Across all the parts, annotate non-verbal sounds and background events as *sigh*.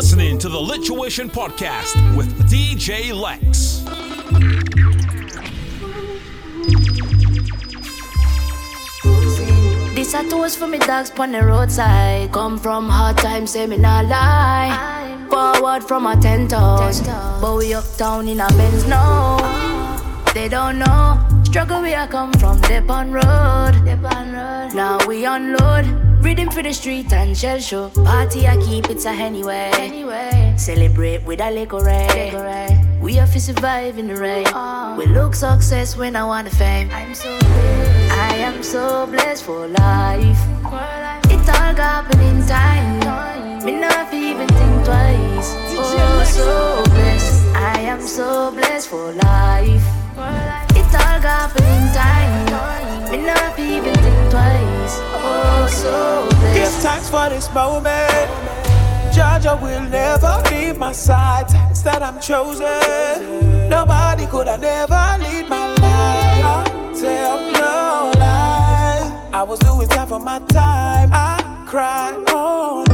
listening to the Lituation Podcast with DJ Lexx. This a toast for me dogs on the roadside. Come from hard times, say me not lie. Forward from a ten toes, but we uptown in a Benz now. They don't know struggle we a come from the on road. Now we unload. Rhythm for the street and shell show. Party I keep it a anyway. anyway. Celebrate with a little ray. We have to survive in the rain. Oh. We look success when I want the fame. I'm so blessed. I am so blessed for life. It all happen in time. Me not even think twice. Oh, so blessed. I am so blessed for life. It all happen in time. Me not even think twice. Oh, so blessed. Give thanks for this moment. Georgia will never leave my side. Thanks that I'm chosen. Nobody could have never lead my life. I tell no lie. I was doing time for my time. I cried all.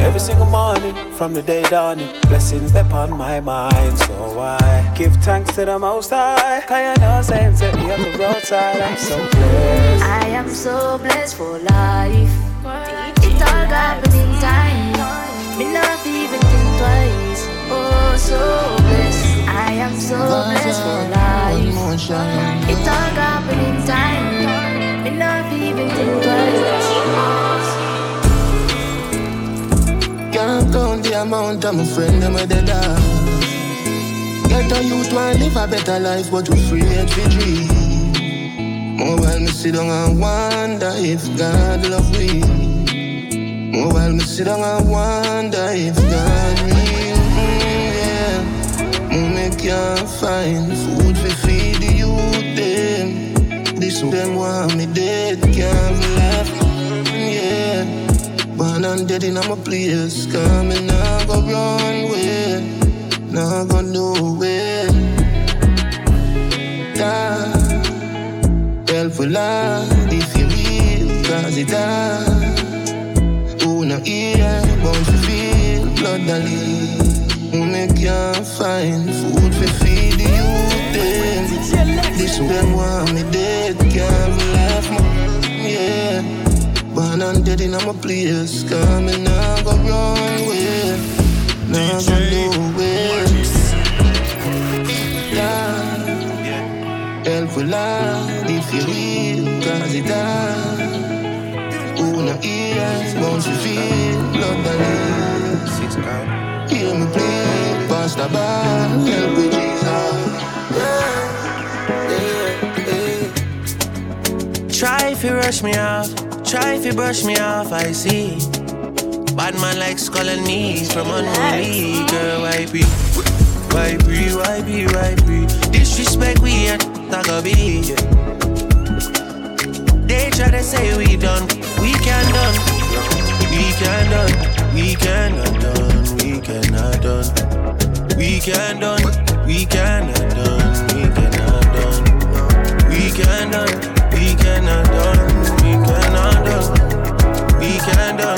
Every single morning, from the day dawning, blessings upon my mind. So I give thanks to the Most High. Cause you know, saying set me on the roadside. I'm so blessed. I am so blessed for life It all happening time. Me not even think twice. Oh, so blessed. I am so blessed for life. It all happening time. Me not even think twice. Amount of my friend them with the dog. Get a youth want live a better life, but we free to dream. More while me sit down and wonder if God love me. Oh, while me sit down and wonder if God real, mm, yeah. Mm, me can't find food to feed the youth them. This them want me dead, can't mm, Born and dead in my place, coming now go run way, now go nowhere. God, for Lord, if you real, cause it does no ear, bound to feel blood that leak. Me can't find food to feed you? This them want me dead, can't. Born and dead in my place, coming now go wrong way, now go nowhere. Lord, help Lord if you real, cause it does no ears, won't you feel blood that is? Hear me play, pass the bar, help me Jesus. Try if you rush me off, try if you brush me off, I see. Bad man like calling me from unruly girl, why be? Why be, why be, why be? Disrespect we at Tagabi. They try to say we done, we can done, we can done, we cannot done, we cannot done, we can done, we cannot done, we cannot done, we can done, we cannot done, we cannot we can done,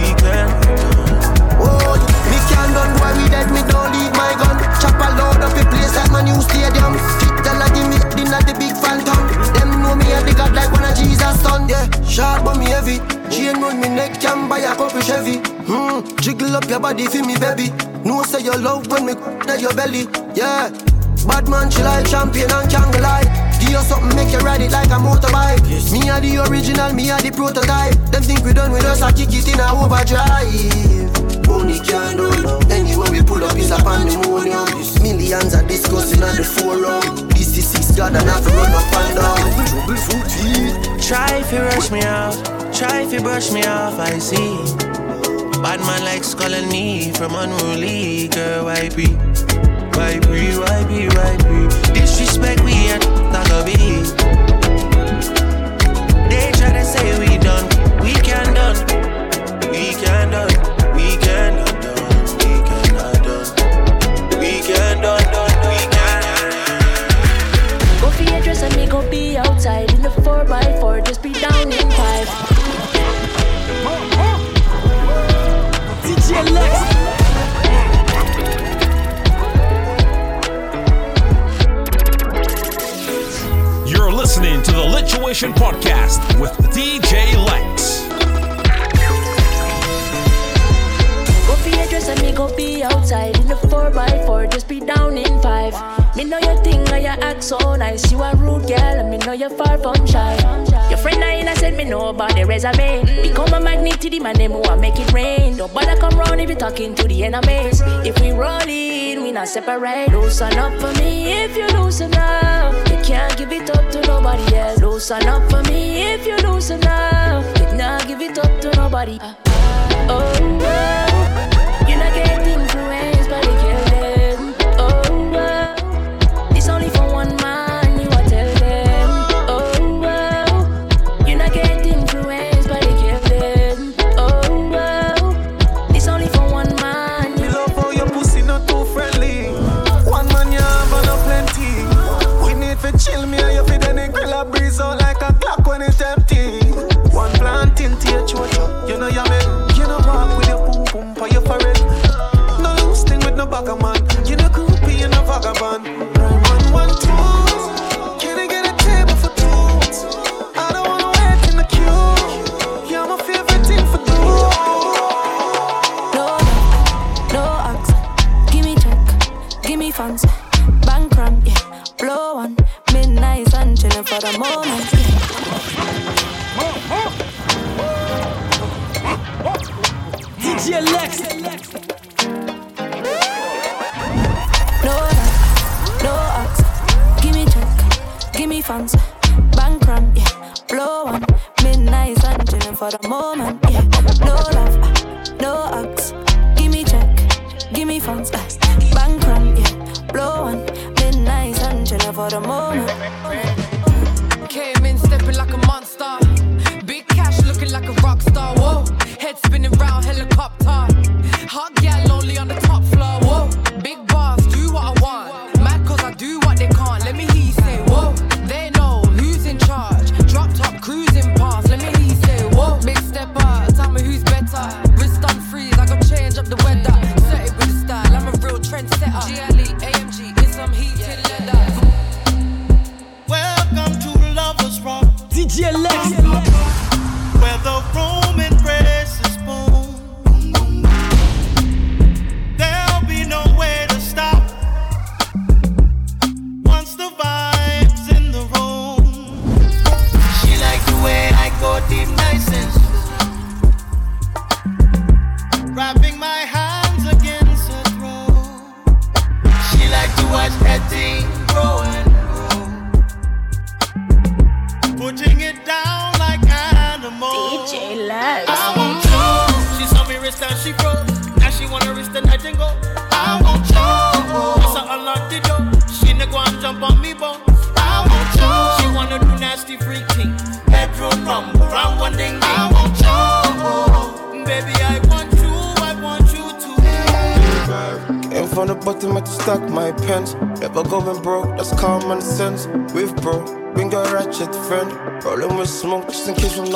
we cannot done. Oh, me can done, why we dead? Me don't leave my gun. Chop a load up a place like my new stadium. Kick the lady me dinner the big phantom. Them know me at the God like one of Jesus' son. Yeah, sharp but me heavy. Chain round me neck, can buy a couple Chevy. Hmm, jiggle up your body for me, baby. No say your love when me *laughs* at your belly. Yeah, bad man, she like champion and can't lie. Give you something, make you ride it like a motorbike. Yes. Me are the original, me are the prototype. Them think we done with us, I kick it in a overdrive. Money can't do it. Anywhere we pull up is a pandemonium. Millions are discussing on the forum. This is six God and have to run up and down. Trouble foot Try if you rush me off. Try if you brush me off, I see. Bad man likes calling me from unruly girl. Why be? Why be? Why be? Why be? Disrespect we at Podcast with DJ Lexx. Go dress and me go be outside in the 4x4, just be down in 5. Me know your thing act so nice. You a rude girl and me know you're far from shy. Your friend I said me know about the resume. Become a magnet to the man who make it rain. Don't bother come round if you talking to the enemies. If we we not separate. Loosen up for me if you loosen up. Can't give it up to nobody else. Loosen up for me if you loosen up. Did not give it up to nobody. Uh, oh.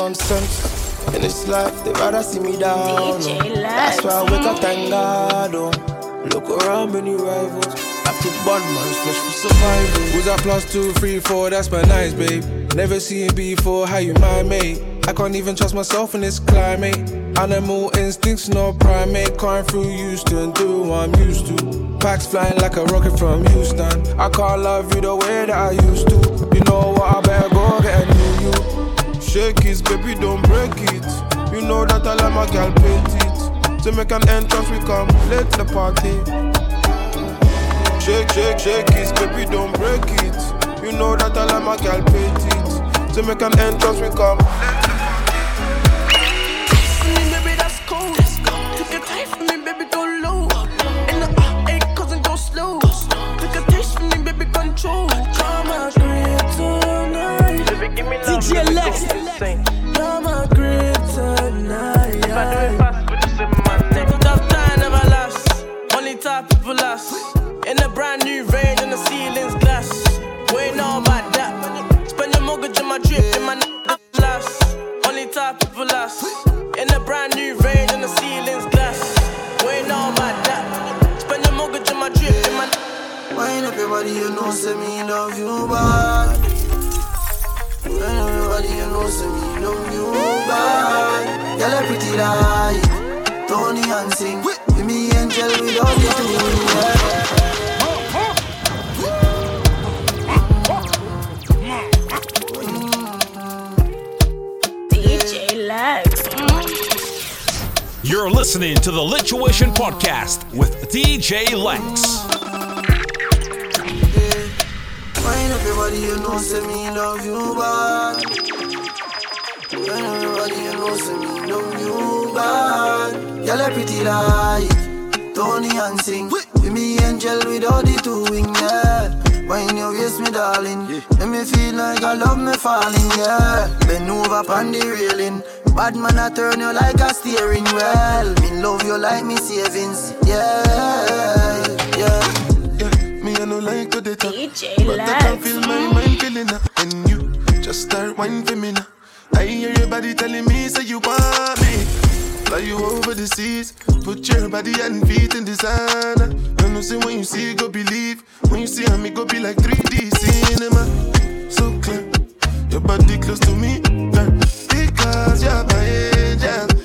nonsense. In this life, they rather see me down. Oh. That's why I wake up, thank God. Oh. Look around, many rivals. After one man's flesh for survival. Who's that plus two, three, four? That's my nice, babe. Never seen before, how you my mate. I can't even trust myself in this climate. Animal instincts, no primate. Crying through Houston, do what I'm used to. Packs flying like a rocket from Houston. I can't love you the way that I used to. You know what? I better go get a Shake it, baby, don't break it. You know that I like my girl paint it. To make an entrance, we come late to the party. Shake, shake, shake it, baby, don't break it. You know that I like my girl paint it. To make an entrance, we come. DJ Lexx. Infatuation Podcast with DJ Lexx. When everybody you know say me love you bad. When everybody you know say me love you bad. Y'all a pretty like Tony and sing. With me angel with all the two wing yeah. Wine your waist, me darling. Yeah. Make me feel like I love me falling, yeah. Bend over pon the railing. Bad man, I turn you like a steering wheel. Me love you like me savings. Yeah, yeah. Me, and no like to data. DJ but I can feel my mind feeling up. And you just start whining for me now. I hear your body telling me, say you want me. Fly you over the seas, put your body and feet in the sand. I know say when you see, go believe. When you see I me, go be like 3D cinema. So clear, your body close to me. Girl cause you're my angel.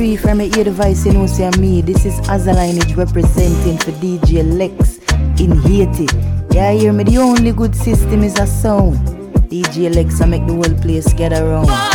from your device, you know, say me. This is Azalinage representing for DJ Lexx in Haiti. Yeah, hear me, the only good system is a sound. DJ Lexx, I make the world play scatter around.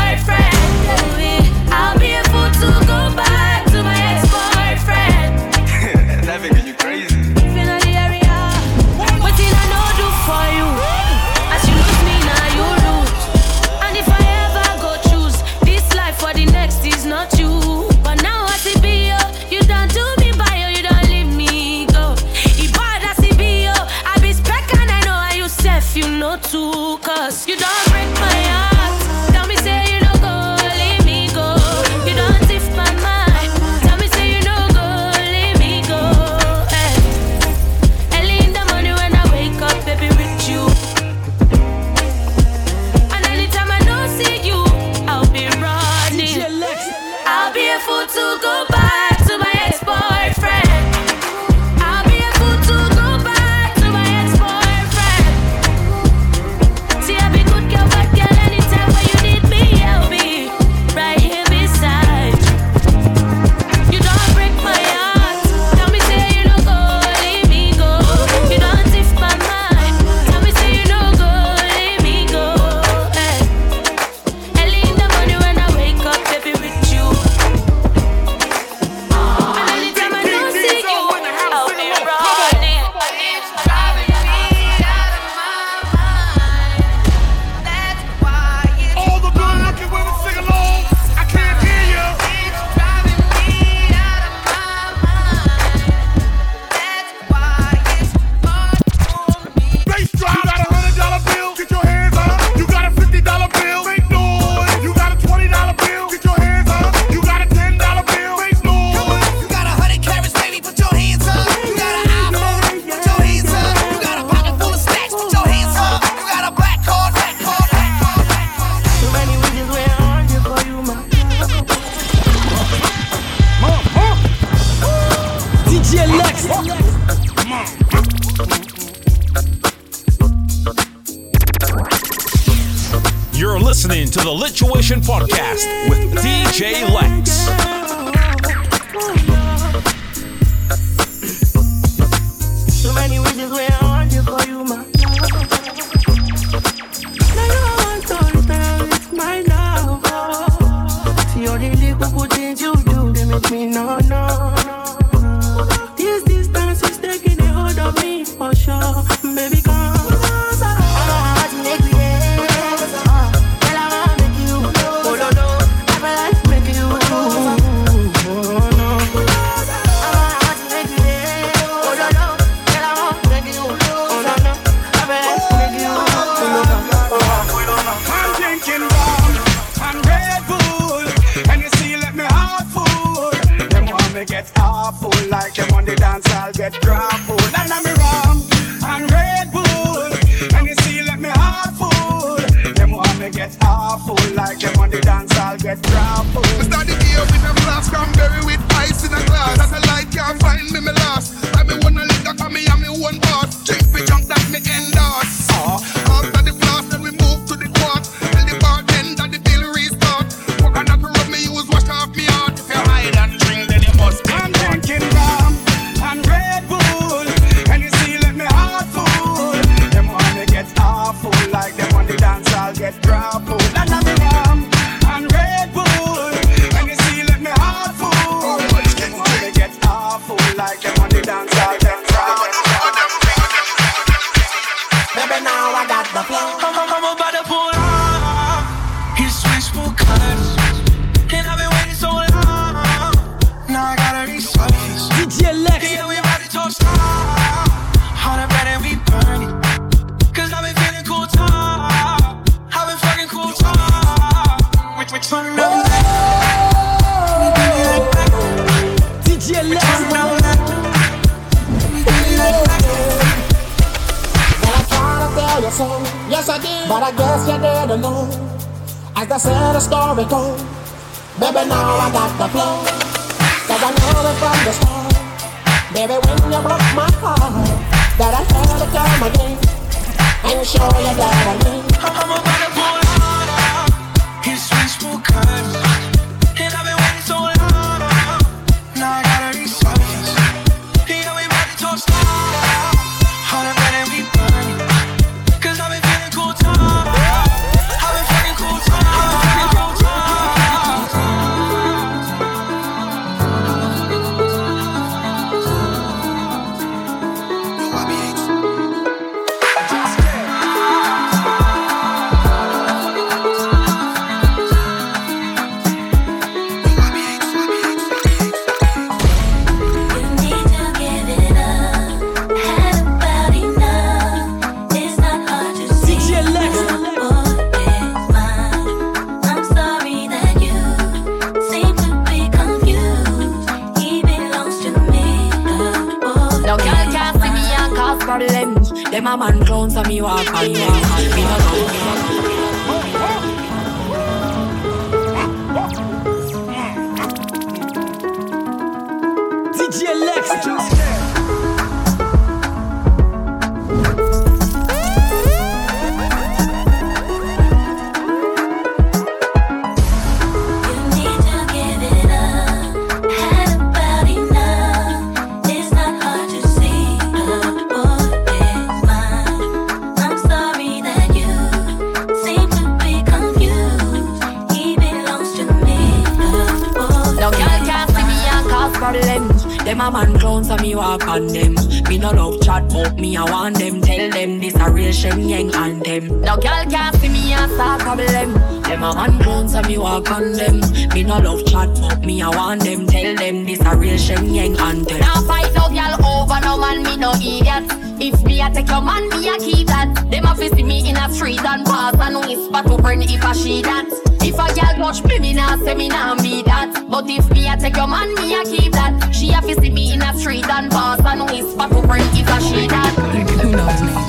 that. If a girl touch me, me nah say me nah be that. But if me a take your man, me a keep that. She a fi see me in a street and pass and whisper to friend if a she that. Who knows me?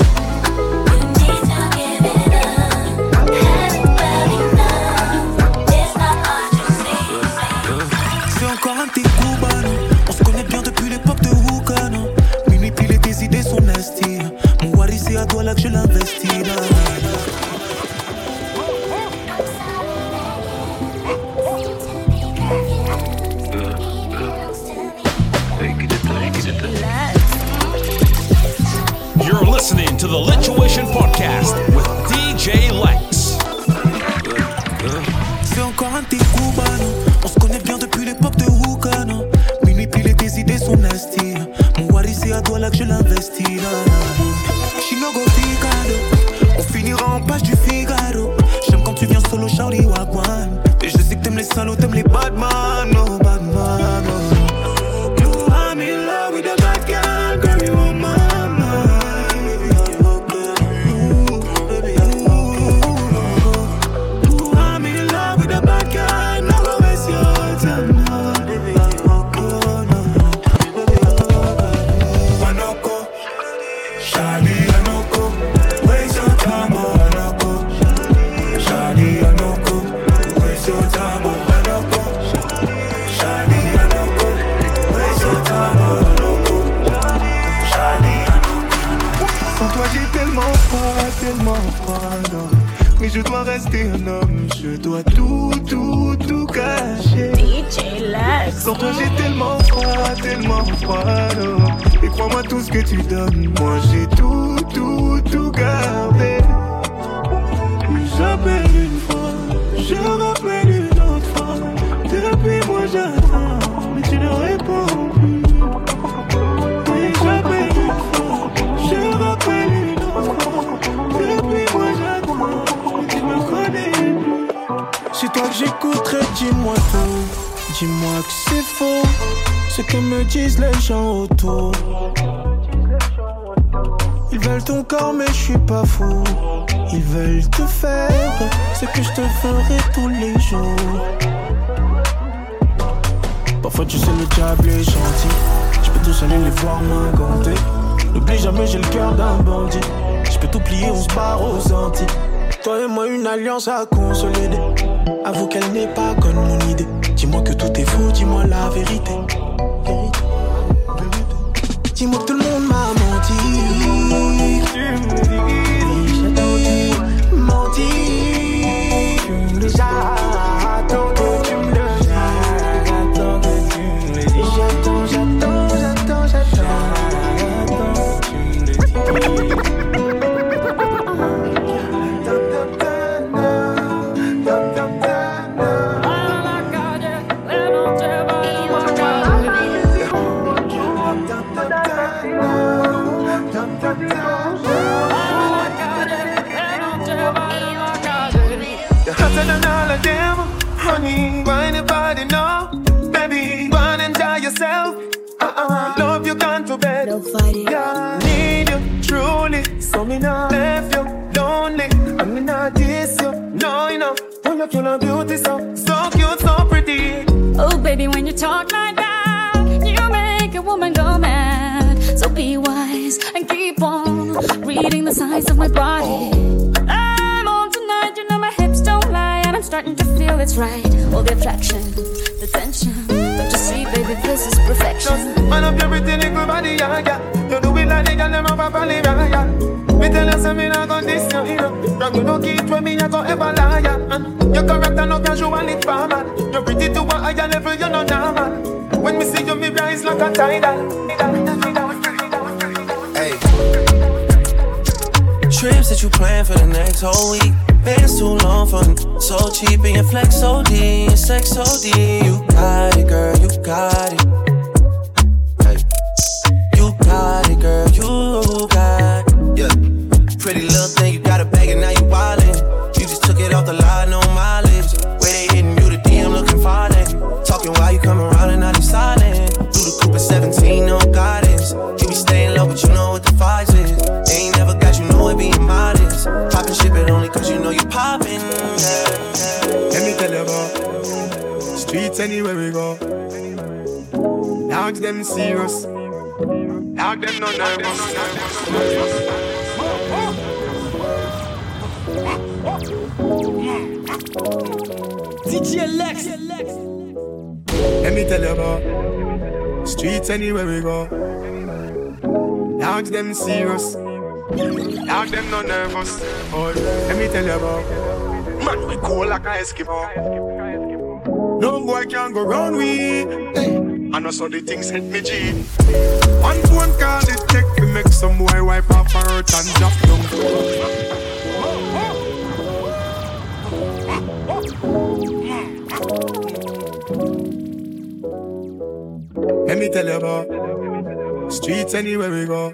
J'appelle une fois, je rappelle une autre fois. Depuis moi j'attends, mais tu ne réponds plus. Oui, j'appelle une fois, je rappelle une autre fois. Depuis moi j'attends, mais tu me connais. C'est toi que j'écouterai, dis-moi tout. Dis-moi que c'est faux, ce que me disent les gens autour. Ils veulent ton corps, mais je suis pas fou. Ils veulent te faire ce que je te ferai tous les jours. Parfois, tu sais, le diable est gentil. Je peux tous aller les voir m'incanter. N'oublie jamais, j'ai le cœur d'un bandit. Je peux tout plier, on se barre aux Antilles. Toi et moi, une alliance à consolider. Avoue qu'elle n'est pas comme mon idée. Dis-moi que tout est faux, dis-moi la vérité. Vérité, vérité. Dis-moi que tout me signs of my body. I'm on tonight, you know my hips don't lie, and I'm starting to feel it's right. All the attraction, the tension. Don't you see, baby, this is perfection. Man up your pretty little body, yeah, yeah. You do it like the girl them up a live, yeah, yeah. Me tell you, say me not gon' diss you, know. From you no kid when me a go ever lie, yeah. Uh, Your character no casual, it's formal. You're pretty to a higher level, you no normal. When me see you, me rise like a tidal. Trips that you plan for the next whole week. Bands too long for me. So cheap and your flex OD and sex OD. You got it, girl, you got it. Anywhere we go. Dogs them serious. Dog them no nervous. DJ Lexx. Let me tell you about streets anywhere we go. Dogs them serious. Dog them no nervous. Oh, let me tell you about man we cool like a Eskimo. No boy can go round we. I know so the things hit me G. One phone call it take to make some boy wipe off her hurt and drop down. Let me tell you about streets anywhere we go.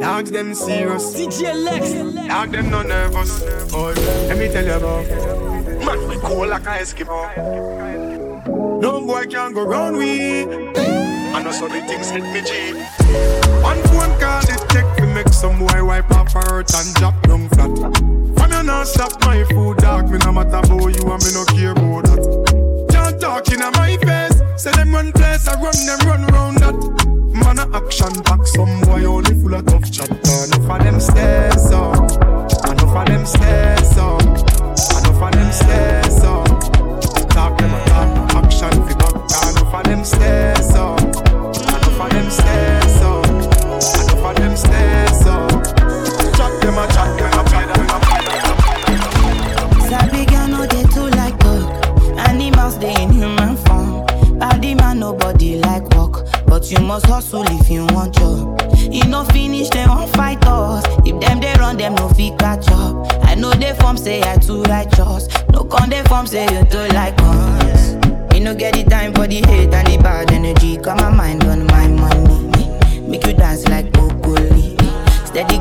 Dogs them serious. DJ Lexx. Dog them no nervous. Oh, let me tell you about man we cool like a Eskimo. No boy can go round we. I know so the things hit me G. One phone call it take to make some boy wipe off her hurt and drop down flat. From you not stop my food dog, me no matter about you and me no care about that. Can't talk in my face, say them run place, I run them run round that. Man a action back, some boy only full of tough chat. Enough of them stairs uh, up, enough of them stairs up, them stairs up. Talk them a talk, action fi buck. Enough of them stairs up. Enough of them stairs up. Enough of them stairs up. Chat them a chat them a chat them a. Sabi girl too like dog. Animals they in human form. Body man nobody like walk, but you must hustle if you want. Form say I too righteous. No con they form say you too like us. Me no get the time for the hate and the bad energy. Got my mind on my money. Make you dance like broccoli. Steady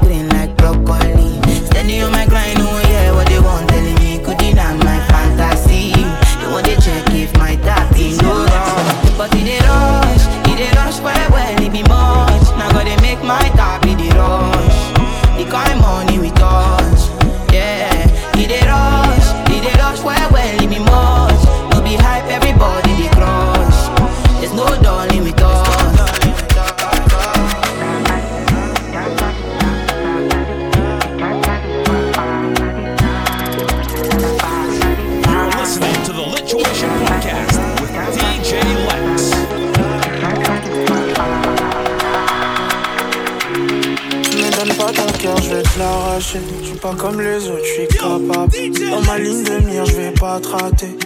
je vais te l'arracher. Je suis pas comme les autres, je suis capable. Dans ma ligne de mire, je vais pas te rater.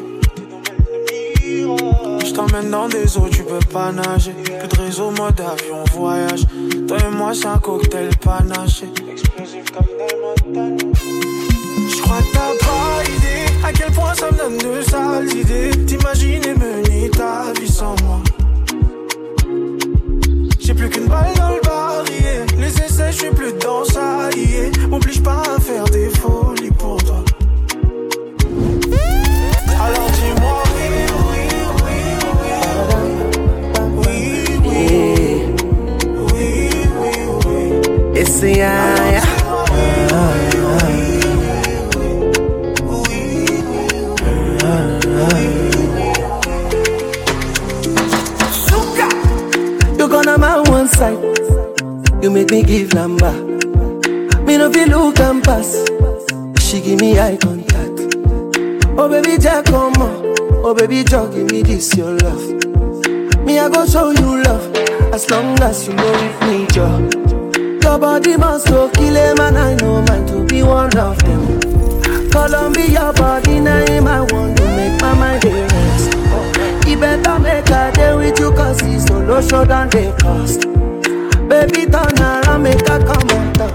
Je t'emmène dans des eaux, tu peux pas nager. Plus de réseau, mode avion, voyage. Toi et moi, c'est un cocktail panaché. Explosif comme. Je crois que t'as pas idée à quel point ça me donne de sales idées. T'imaginer mener ta vie sans moi. J'ai plus qu'une balle dans le je suis plus dans ça. yeah. M'oblige pas à faire des folies pour toi. Alors dis-moi oui, oui, oui, oui, oui, oui, oui, oui, oui. Gonna my one side. You make me give number. Me no feel look and pass. She give me eye contact. Oh baby, Jack, come on. Oh baby, Jack, give me this your love. Me I go show you love as long as you know with me, Joe. Your body must go kill a man. I know mine to be one of them. Columbia body name I want to make my mind rest. He better make a day with you cause he's solo show than they cost. Baby turn around make a come on top.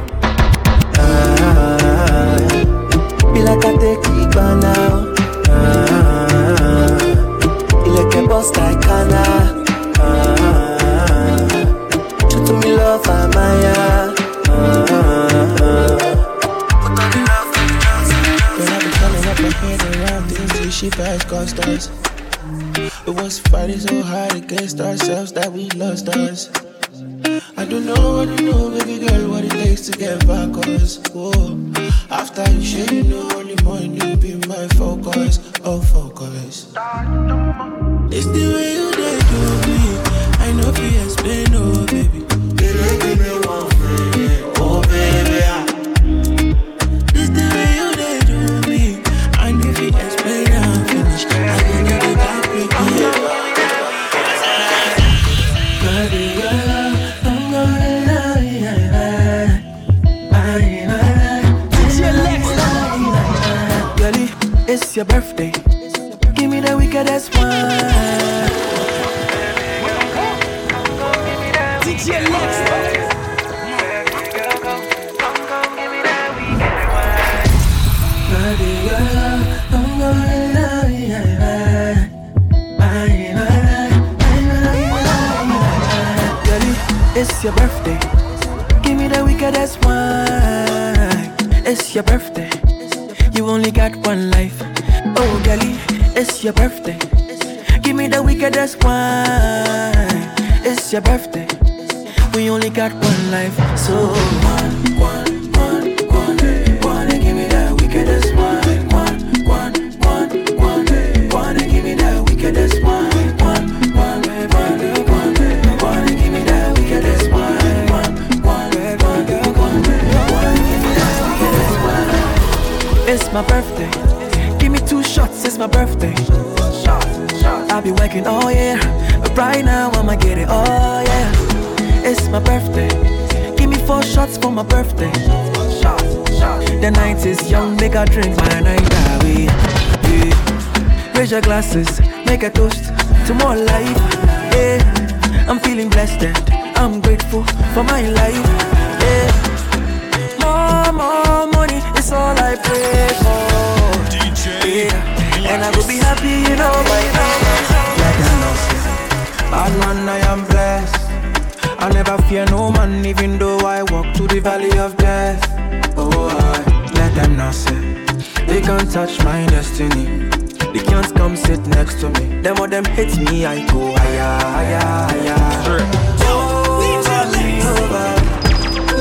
Ah, be like I take it now. Ah, be like a boss like Kana. Ah, to me love I'm she fast cost us. It was fighting so hard against ourselves that we lost us. I don't know what you know, baby girl, what it takes to get back us. Whoa. After you share, you know only morning you be my focus, oh focus. It's the way you did do me. I know if you explain, oh. Baby, your birthday. Give me the wickedest one. DJ Lexx. It's your birthday. Give me the wickedest one. It's your birthday. Your birthday. Give me the wickedest one. It's your birthday. We only got one life. So, one, one, one, one, one, give me that wickedest one. One, one, one, one, one, give me that wickedest one. It's my birthday. Give me two shots, it's my birthday lacking, oh yeah. But right now, I'ma get it, oh yeah. It's my birthday. Give me four shots for my birthday. The night is young, make a drink, my night away. Yeah. Raise your glasses, make a toast to more life. Yeah. I'm feeling blessed and I'm grateful for my life. Yeah. More, more money is all I pray for. Yeah. And I will be happy, you know, by now. Bad man, I am blessed. I never fear no man, even though I walk through the valley of death. Oh, I let them not say they can't touch my destiny. They can't come sit next to me. Them or them hate me, I go higher, higher, higher. Sure. Over,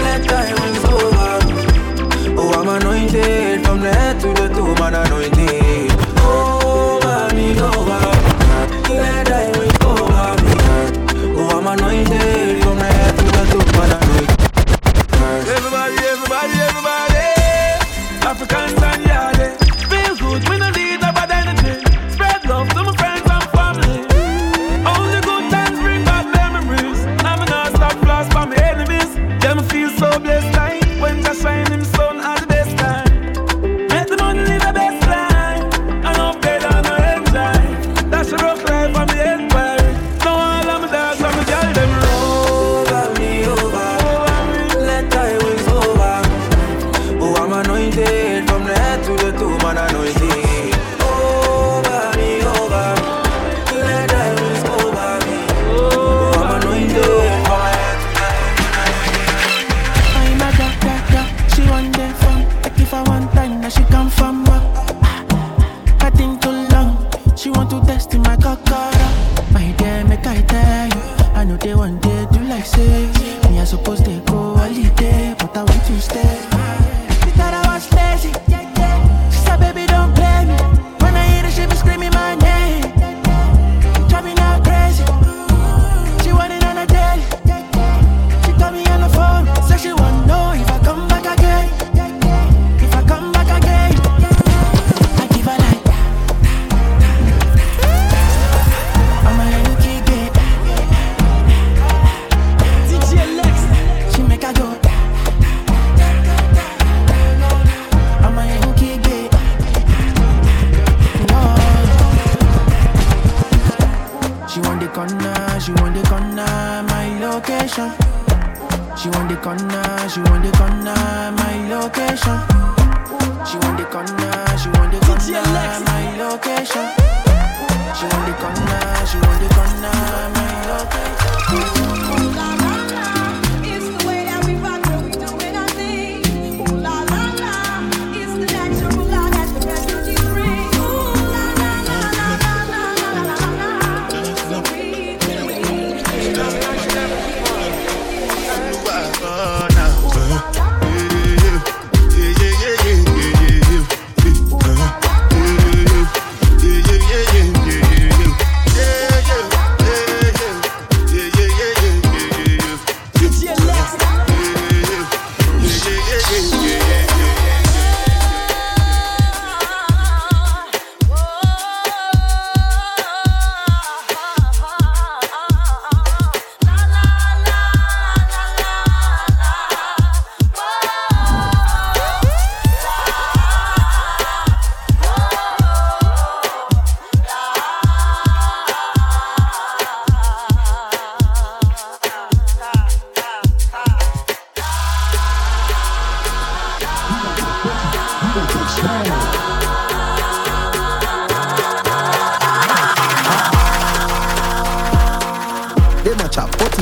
let time over. Oh, I'm anointed from the head to the toe, man anointed. Africans and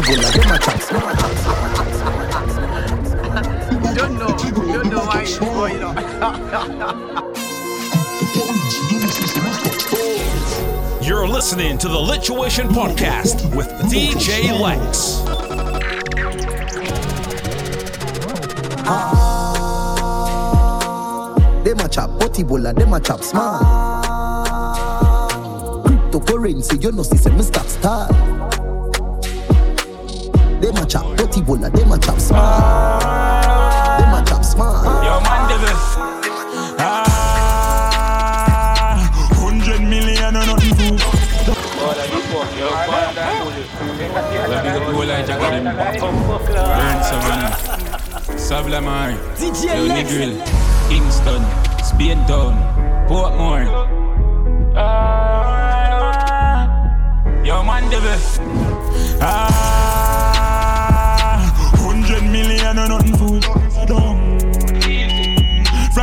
Don't know, don't know why it's going on. You're listening to the Lituation Podcast with DJ Lexx. Ah, them a chop potty bola, dem a chop smart. Cryptocurrency, you know, see, me stop start. Them a chop, dirty bola, They a chop smart. They a chop smart. Your man, devil. Ah, hundred million or nothing too. Burn Savannah, Savlamar, Unigrill, Kingston, Spain Town, Portmore. Ah, Your man, devil. Ah.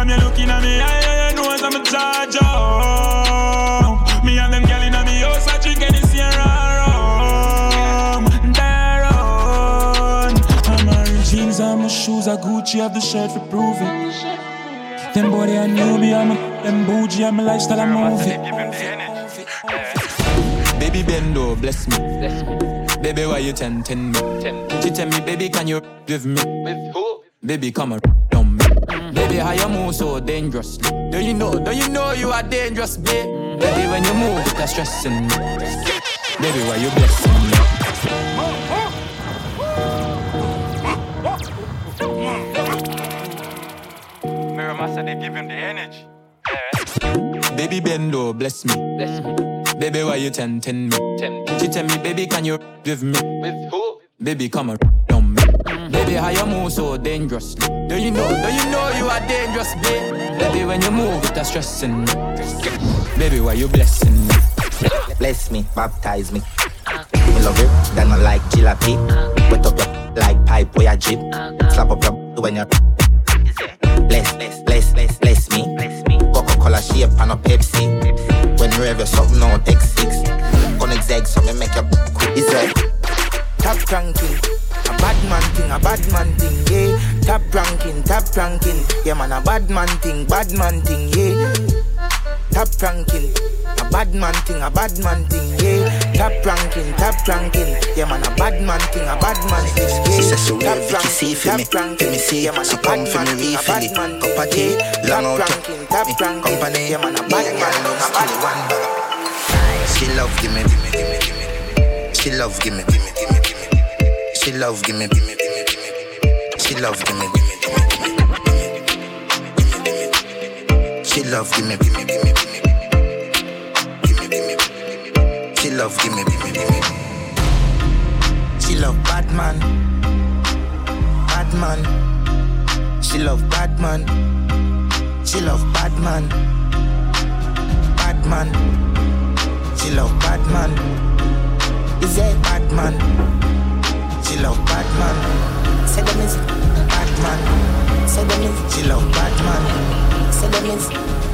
From you looking at me, I, I know I'm a charge up. Oh. Me and them gal inna me house, I drink any Sierra rum. Darren, I'm a jeans, I'm a shoes, I Gucci, have the shirt for prove it. Them boy they a newbie, I'm a them bougie, I'm a lifestyle, I'm movie. Baby Bendo, bless me. Bless me. Baby, why you tempting me? She tell me, baby, can you with me? With who? Baby, come on, on me. Baby, how you move so dangerously? Do you know? Do you know you are dangerous, babe? Baby, when you move, it's stressing me. Baby, why you blessing me? Mirror Master, they give him the energy. Baby Bendo, bless me. Bless me. Baby, why you tempting me? She tell me, baby, can you with me? With who? Baby, come on, on me. Baby, how you move so dangerous? Do you know? Do you know you are dangerous, babe? Baby, when you move, it's stressing me. Baby, why you blessing me? Bless me, baptize me. Me love you, then I like jalopy. Wet up your like pipe where you drip. Slap up your when you bless, bless, bless, bless, bless me. Coca-Cola shape and a Pepsi. When you have your something on X6, gonna exeg so make your quick. Is it? Top ranking, a bad man thing, a bad man thing, yeah. Top ranking, top ranking, yeah man, a bad man thing, bad man thing, yeah. Top ranking, a bad man thing, a bad man thing, yeah. Top ranking, top ranking, yeah man, a bad man thing, a bad man thing, yeah. She says she wear Vicky C for me, for me see. She come for me refill it. Cup of tea, long out me company. Yeah, man, a bad man, love skinny one. She love give me, give me, give me, give me. She love give me, give me, give me. She love give me, give me, give me, give me. She love give me, give me, give me, give me, give me, give me. She love give me, give me, give me, give me. Give me, give me. She love give me, give me, give me. She love bad man, bad man. She love bad man. She love bad man, bad man. She love bad man. Is it bad man? She love bad man. Say them is bad man. Say them is she love bad man. Say them is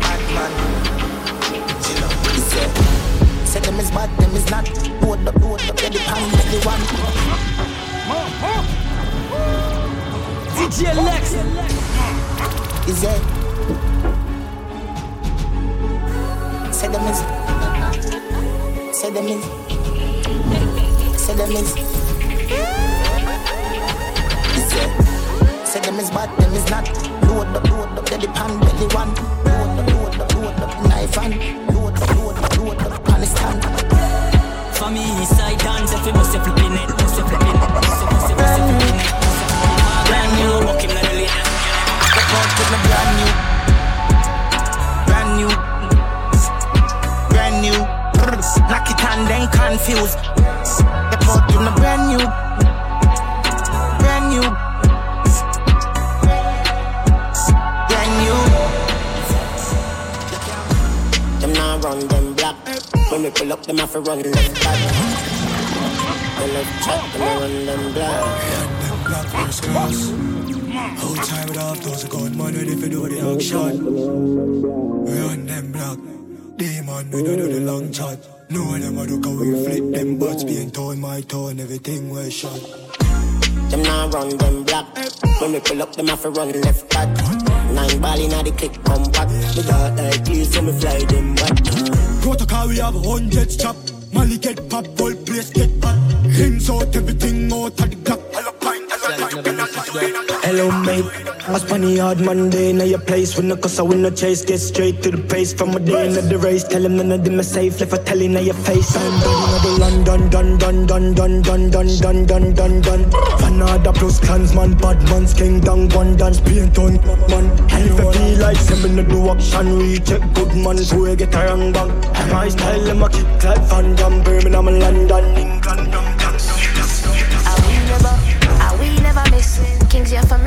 bad man. She love is it? Say them is bad, them is not. Load up, load up, ready pan, ready one. DJ Lexx. Is it? Say them is. Say them is. Say them. Is is bad, them is not. Load up, load up, ready pan, ready one. Load up, load up, load up, knife and load up, load up, load up, pan stand. For me, side dance, if you must have flipping it, must have flipping it, must have, must have, must have flipping it. Brand new, walk him like a lady. Step out with me brand new, brand new, brand new. Knock it and then confused. When we pull up, them have to run left back. The left chat, them run them black. Them black first class. Outside with half those gun man ready for do the action. We on them black. Demon, we don't do the long chat. No them a look how we flip them butts being torn, my tone, everything we shot. Them now run them black. When we pull up, them have to run left back. Nine ball inna the click, come back. We got like this, so me fly them back. Protocol, we have hundreds chop. Molly get pop, whole place get pop. Hands out, everything out of the clock. Hello, mate. I spun the hard Monday. Now your place with no cause I win no chase. Get straight to the pace from a day into the race. Tell him none of them are safe. Left a telling now your face. I'm done in the London, done, done, done, done, done, done, done, done, done, done. Fanada plus clansman, bad man's king, down one dance, paint on man. And if I feel like send me no do action, recheck good man, so I get a wrong bang. My style, them a kick like Van Damme, Birmingham, London, England, down Are we never, are we never miss? Kings, you for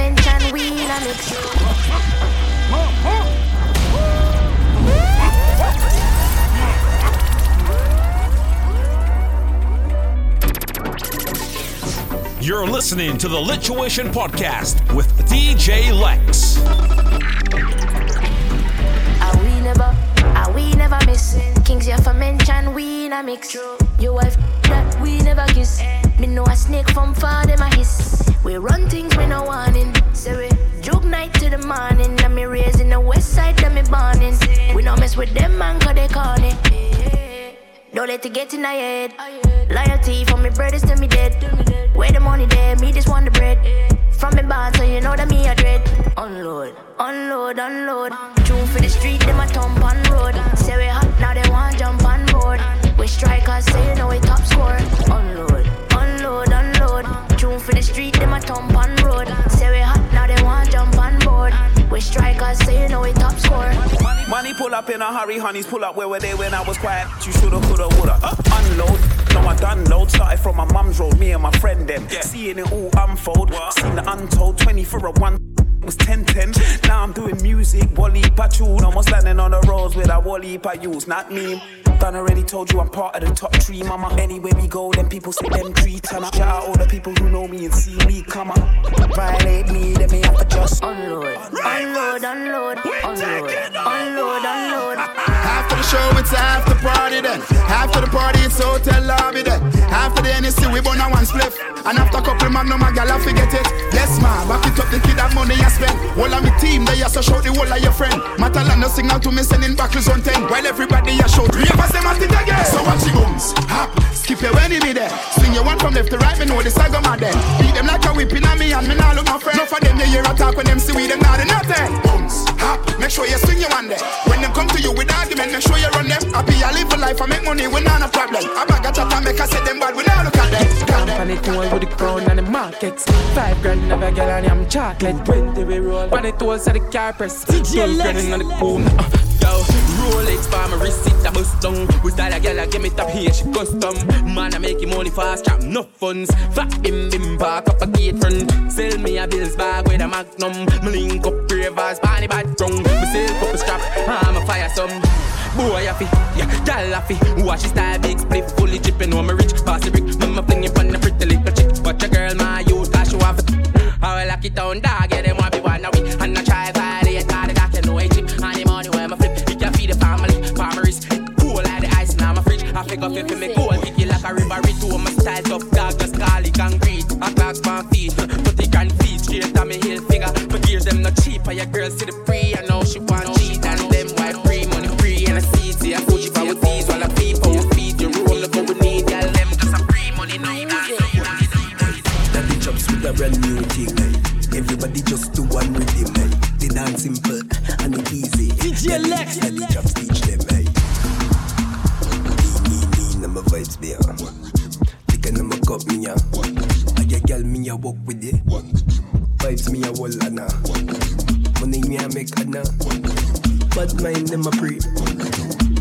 You're listening to the Lituation Podcast with DJ Lexx. Are we never, are we never miss? Kings for mention, we in a mix. Your wife that we never kiss. Me know a snake from far, them a hiss. We run things we no warning. Say we joke night to the morning. And me raising the west side, me burning. We no mess with them man, cause they. Don't let it get in our head. Oh, Loyalty for me brothers to me dead. Where the money there, me just want the bread. From me band, so you know that me a dread. Unload, unload, unload. Tune for the street, them a thump on road. Say we hot, now they want jump on board. We strikers, say you know we top score. Unload, unload, unload. Tune for the street, them a thump on road. Say we hot, now they want jump on board. We strikers, so you know we top score. Money pull up in a hurry, honeys pull up where were they when I was quiet? You shoulda, coulda, woulda. Uh, unload. No, I done load. Started from my mum's road, me and my friend them. Seeing it all unfold. Seen the untold 20 for a one. Was 10 10. Now I'm doing music, Wally tune. Almost landing on the roads with a Wally use. Not me. Done already told you I'm part of the top three, mama. Anywhere we go, then people say them three ton Shout out all the people who know me and see me come up. Violate me, then me have to just unload. Unload, unload, unload, unload, unload. The show, it's after party then. After the party, it's hotel lobby then. After the NSC, we burn a one spliff. And after couple magnum, a gal, I forget it. Yes, ma, back it up, the kid have money I spend. All of me team, they also show the whole of your friend. Matalano no signal to me, sending back on 10. While everybody a shout, we ever say Martin again. So watch the booms, hop, skip your enemy there. Swing your one from left to right, me know the saga my there. Beat them like a whipping on me, and me now look my friend. No for them, you hear a talk when them see we, them not nothing. Hop, make sure you swing your one there. When them come to you with argument, make sure you run them. Happy, I live a life, I make money, we not a problem. I bag a chat and make I say them bad, we not look at them. Tool with the crown and the markets. Five grand of a girl and I'm chocolate. Twenty we roll. When it was at the car press. Twelve grand in the boom. Uh, yo, Rolex for my it a bust down. With that a girl, I give me top here, she custom. Man, I make you money fast, trap no funds. Fat bim bim, park up a gate front. Sell me a bills bag with a magnum. Me link up ravers, party bad drunk. Me sell couple strap, I'm a fire some. Boy, I fi, yeah, gal I fi. Watch his style, big split, fully dripping on me rich. Pass the brick, me fling it on the I will lock it down, dog, yeah, them want be one away. And I try violate, cause the doc, you know it chip. And the money where my flip, it can feed the family. Farmers, cool like the ice in my fridge. I pick figure fi fi me cool, kick it like a river, it to my style tough, dog, just call it concrete. I clocks my feet, put the grand feet straight on me heel figure. My gears them not cheap, and your girl see the free, I know she The- Lexx. that the chops teach them. eh. Me, me, me, and my vibes there. Think I my cup me ya. I get girl me a walk with it. Vibes me a wall ana. Money me a make ana. Bad mind them a pre.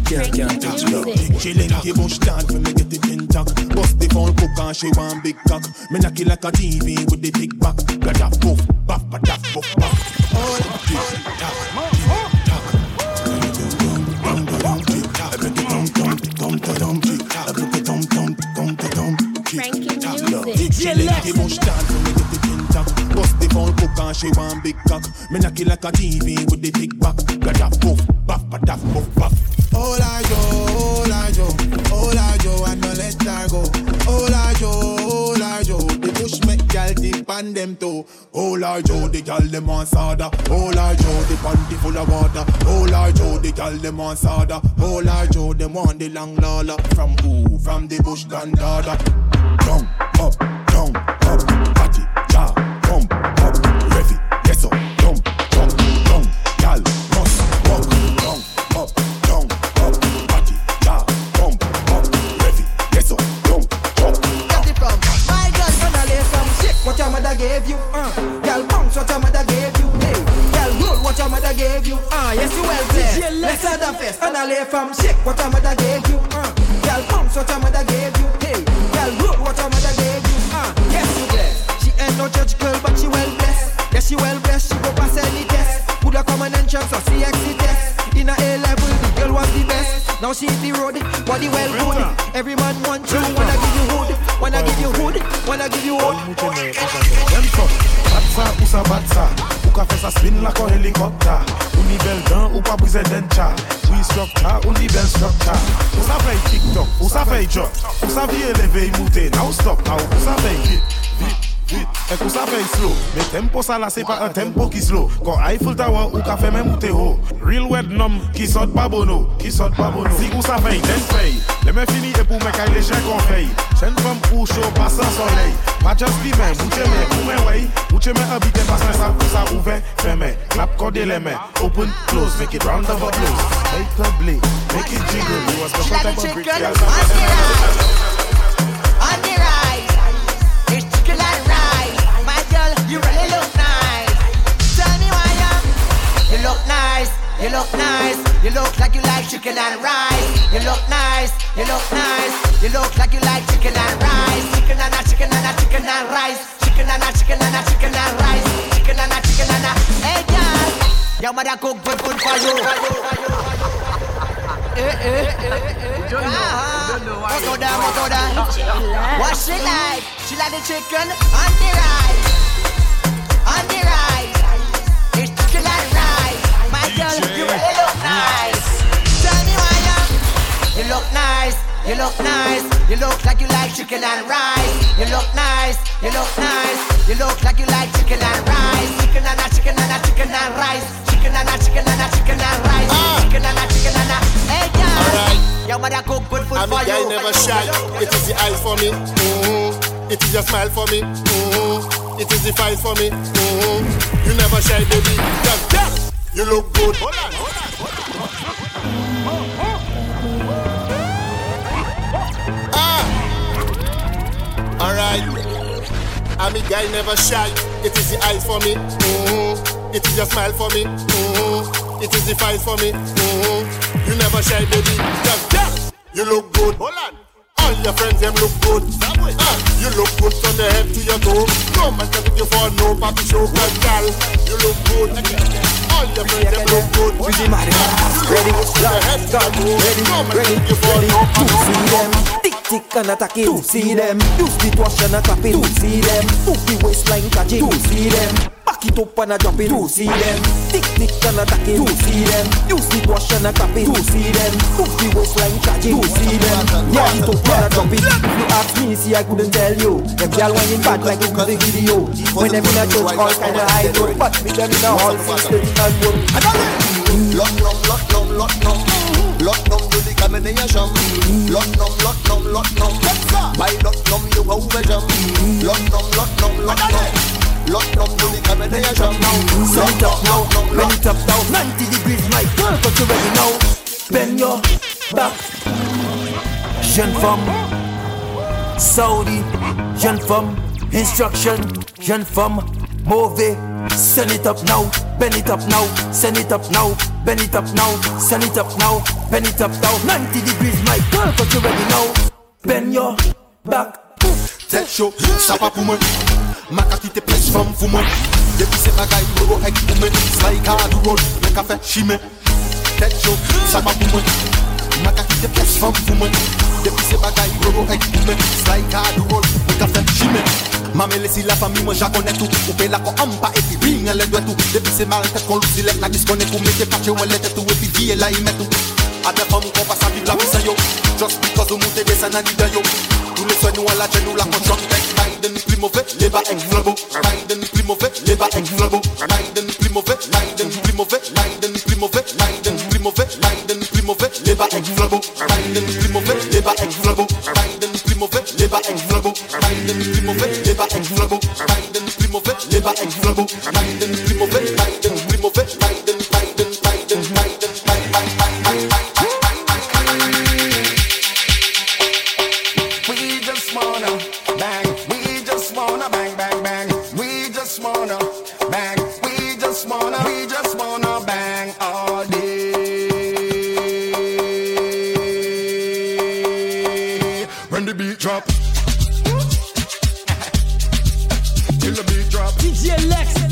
Can't can't touch me. She lengthy bush down for me get it intact. Bust the phone cook and she want big cock. Me knock it like a TV with the big back. That poof, but that poof, buff. Oh, tock. She lengthy bush down for me get it intact. Bust the phone cook and she want big cock. Me knock it like a TV with the big back. Got that poof, but that poof, buff. Hola yo, hola them too. Hola Joe, the gal them want soda. Oh, Hola Joe, the panty full of water. Oh, Hola Joe, the gal them want soda. Oh, Hola Joe, them want the long lala. From who? From the bush granddaughter. Down, up, down, up. Have the fest. And I lay from shit. What your mother gave you? Uh, girl, bounce what your mother gave you. Hey, girl, roll what your mother gave you. Uh, yes you blessed. She ain't no judge girl, but she well blessed. Yes she well blessed. She go pass any test. Put a common entrance or CXC test. In a A level, the girl was the best. Now she the road, body well good. Every man want you, wanna give you hood, wanna give you hood, wanna give you hood. Dem fok, bat sa ou sa bat sa Ou ka fè sa spin la kon helikopta Ou ni bel dan ou pa brise den cha Ou yi strukta ou ni bel strukta Ou sa fè tiktok, ou sa fè jot. Ou sa vie leve yi moutè, nou stop nou Ou. Sa fè yi vit, vit, vit. Ek ou sa fè slow, me tempo sa la se pa an tempo ki slow. Kon Eiffel Tower ou ka fè men moutè ho. Real wet nom, ki sot babono, ki sot babono Si ou sa fè den fè Le men fini e pou me kay le jen kon fey Chen fam ou show pasan soley Pa just di men, mouche men, pou men wey Mouche men abite pasan sa pou sa ouve Feme, clap kode le men Open, close, make it round of applause. Make the blade, make it jiggle. You was the front of a brick, girl your mother cook good food for you. Eh, eh, eh, eh. Ah, Moto da, moto da. What she like? She like the chicken on the right. On the right. It's chicken and rice. My girl, you really look nice. Tell me why you, you look nice. You look nice. You look like you like chicken and rice. You look nice. You look nice. You look like you like chicken and rice. Chicken and a chicken and a chicken and rice. Chicken and a chicken and a chicken and rice. Chicken and a chicken and a. Hey girl, your mother cook good food I'm for a guy never shy. It is the eyes for me. Mm-hmm. It is your smile for me. Mm-hmm. It is the fight for me. Mm-hmm. You never shy, baby. Just dance. You look good. Hold on, hold on. Ah. Alright. I'm a guy never shy. It is the eyes for me. Mm-hmm. It is your smile for me. Mm-hmm. It is the fight for me. Mm-hmm. You never shy, baby. Just dance. You look good. Hold on. All your friends them look good. Ah, you look good from the head to your toe. No man can you for no papi show, but girl, you look good. All your friends them look good. Busy Mario, ready, head to your toe. ready, No man ready, can you for no them, tick tick and attack it. To see them, use the wash and a tap it. To see them, hook the waistline catch it. To see them, back it up and a drop it. To see them, tick tick and attack it. To see them, use the wash and a tap it. To see them, hook the waistline catch it. To see them, back it up and a drop it. If you ask me, see I couldn't tell you. Them girl whining bad like in the video. When them in a church all kind of high road, but me them in a hall steady and work. Lock num, lock num, lock num Lock num do the combination Lock num, lock num, lock num By lock num you over jump Lock num, lock num, lock num Lock num do the combination Set it up now, bend it up now 90 degrees, my girl, but you ready now. Bend your back. Jeune femme. Saudi. Jeune femme. Instruction. Jeune femme. Mauvais. Send it up now. Bend it up now. Send it up now. Bend it up now. Send it up now. Bend it up now. 90 degrees, my girl, but you ready now. Bend your back. Tête chaud, ça pas pour moi. Maka ki te pes fam fou mwen Depi se bagay loro ek pou men. Slay ka du rol, men ka fe shime Tet yo, sa pa pou mwen Maka ki te pes fam fou mwen Depi se bagay loro ek pou men. Slay ka du rol, men ka fe shime Mame lesi la fami mwen jakone tou Ou pe la ko ampa epi ring ele dwe tou Depi se mare tet kon lousi lek na diskone tou Mete pache ou ele tet tou epi vie la imet tou A des femmes qu'on passe à vivre la yo Just because vous montez des scènes à l'idée yo Tous les soins nous à la gêne nous la contrôle Biden mauvais, les bas ex flabo Biden mauvais, les bas ex flabo Biden plus mauvais, Biden plus mauvais Biden plus mauvais, Biden plus mauvais Biden mauvais, les bas ex flabo Biden mauvais, les bas ex flabo Biden mauvais, les bas ex flabo Biden mauvais, les bas ex flabo Biden mauvais, les bas ex flabo Biden plus mauvais, drop. *laughs* Till the beat drop. DJ Lexx.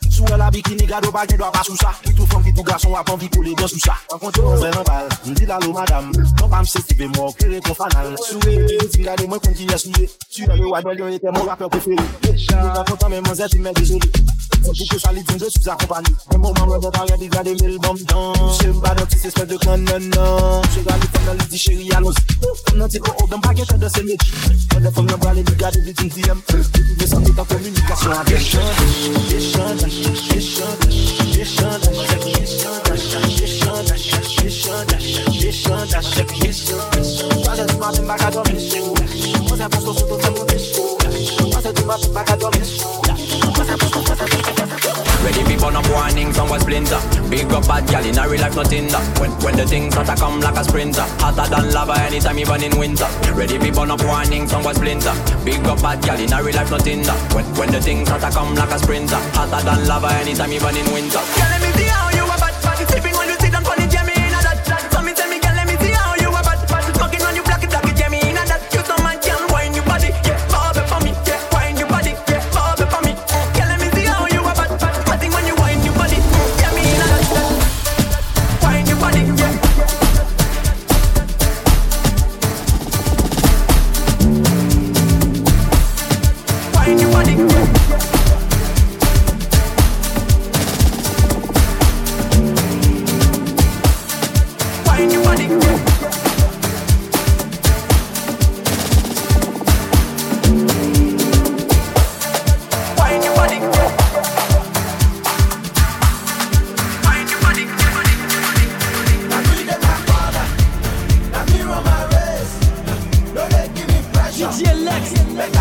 Sou nan bikini gado pa sou sa fom, gason, wap anvi pou le sou sa bal, mwen di la lo pa mse mwen, kere kon fanal Sou e, ti gade mwen kon ki yes e yon ete mwen rapper preferi Mwen men mwen dezoli Mwen pou sali din, sou Mwen mwen mwen mwen Mwen Mwen Mwen Zaraz mamy magadowy siłę Ready some was splinter. Big up bad gal in a real life, nothing that. When, when the things to come like a sprinter. Hotter than lava anytime, even in winter. Ready burn up warning, some was splinter. Big up bad gal in a real life, nothing that. When, when the things to come like a sprinter. Hotter than lava anytime, even in winter. Girl, let me Jackson,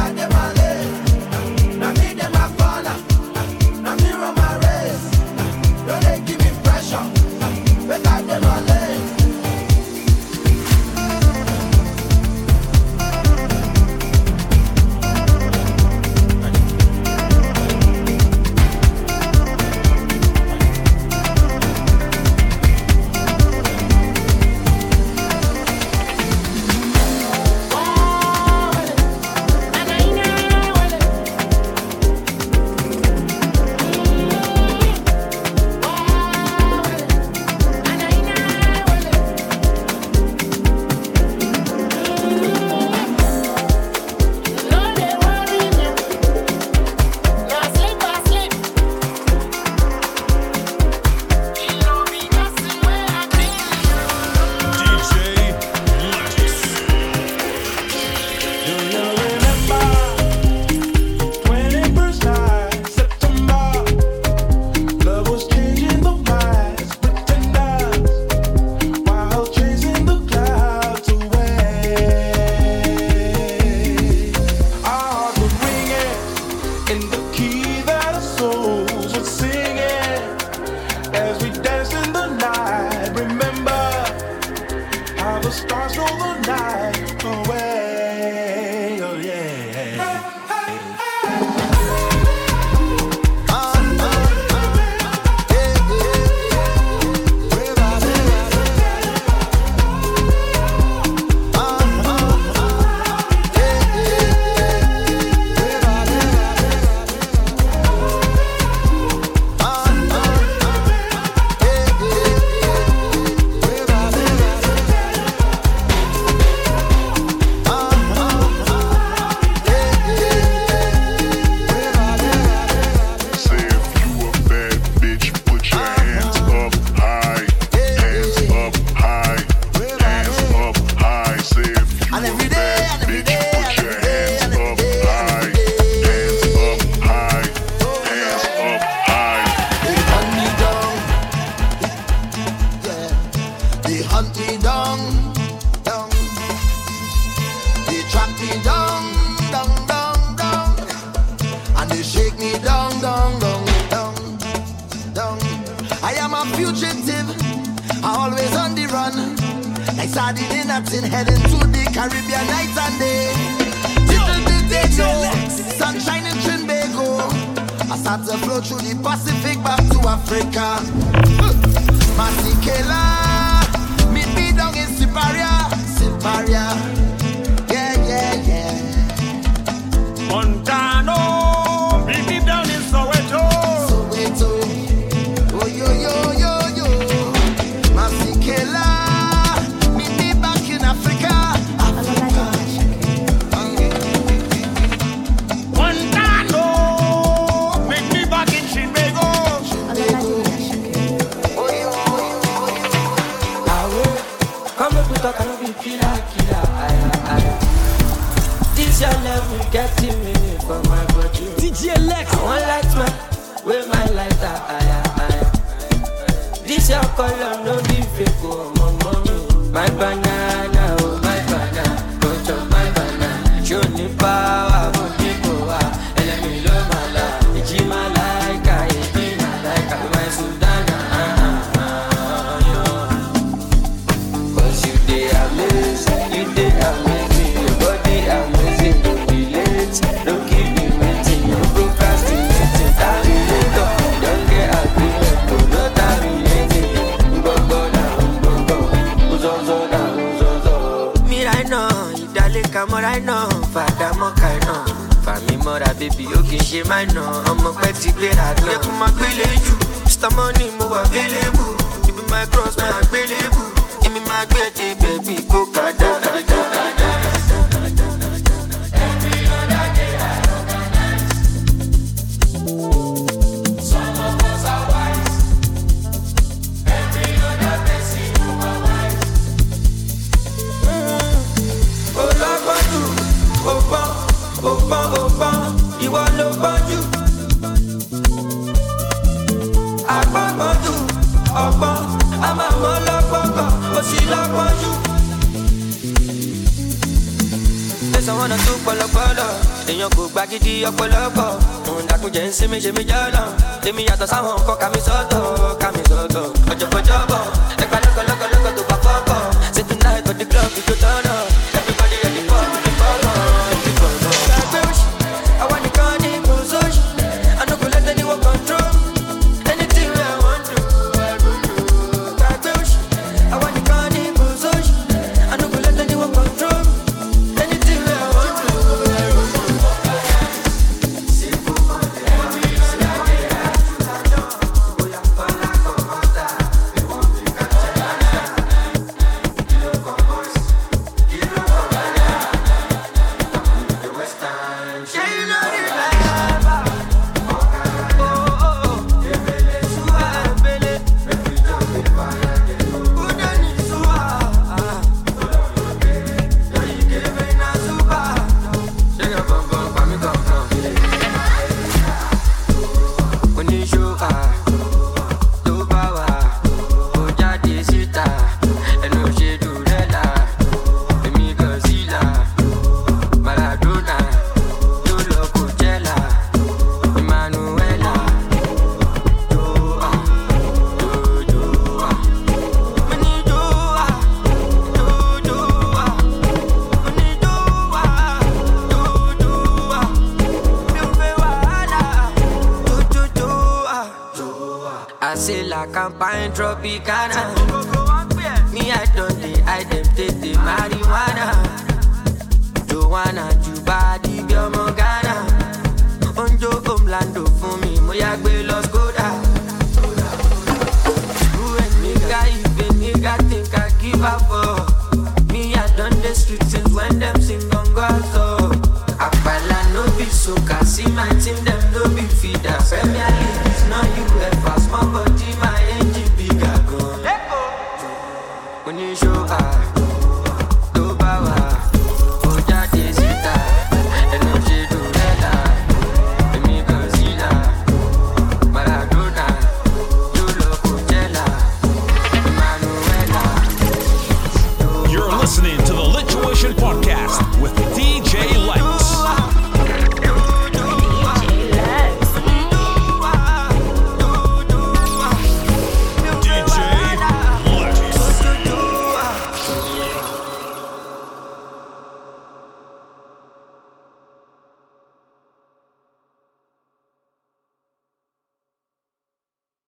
campagne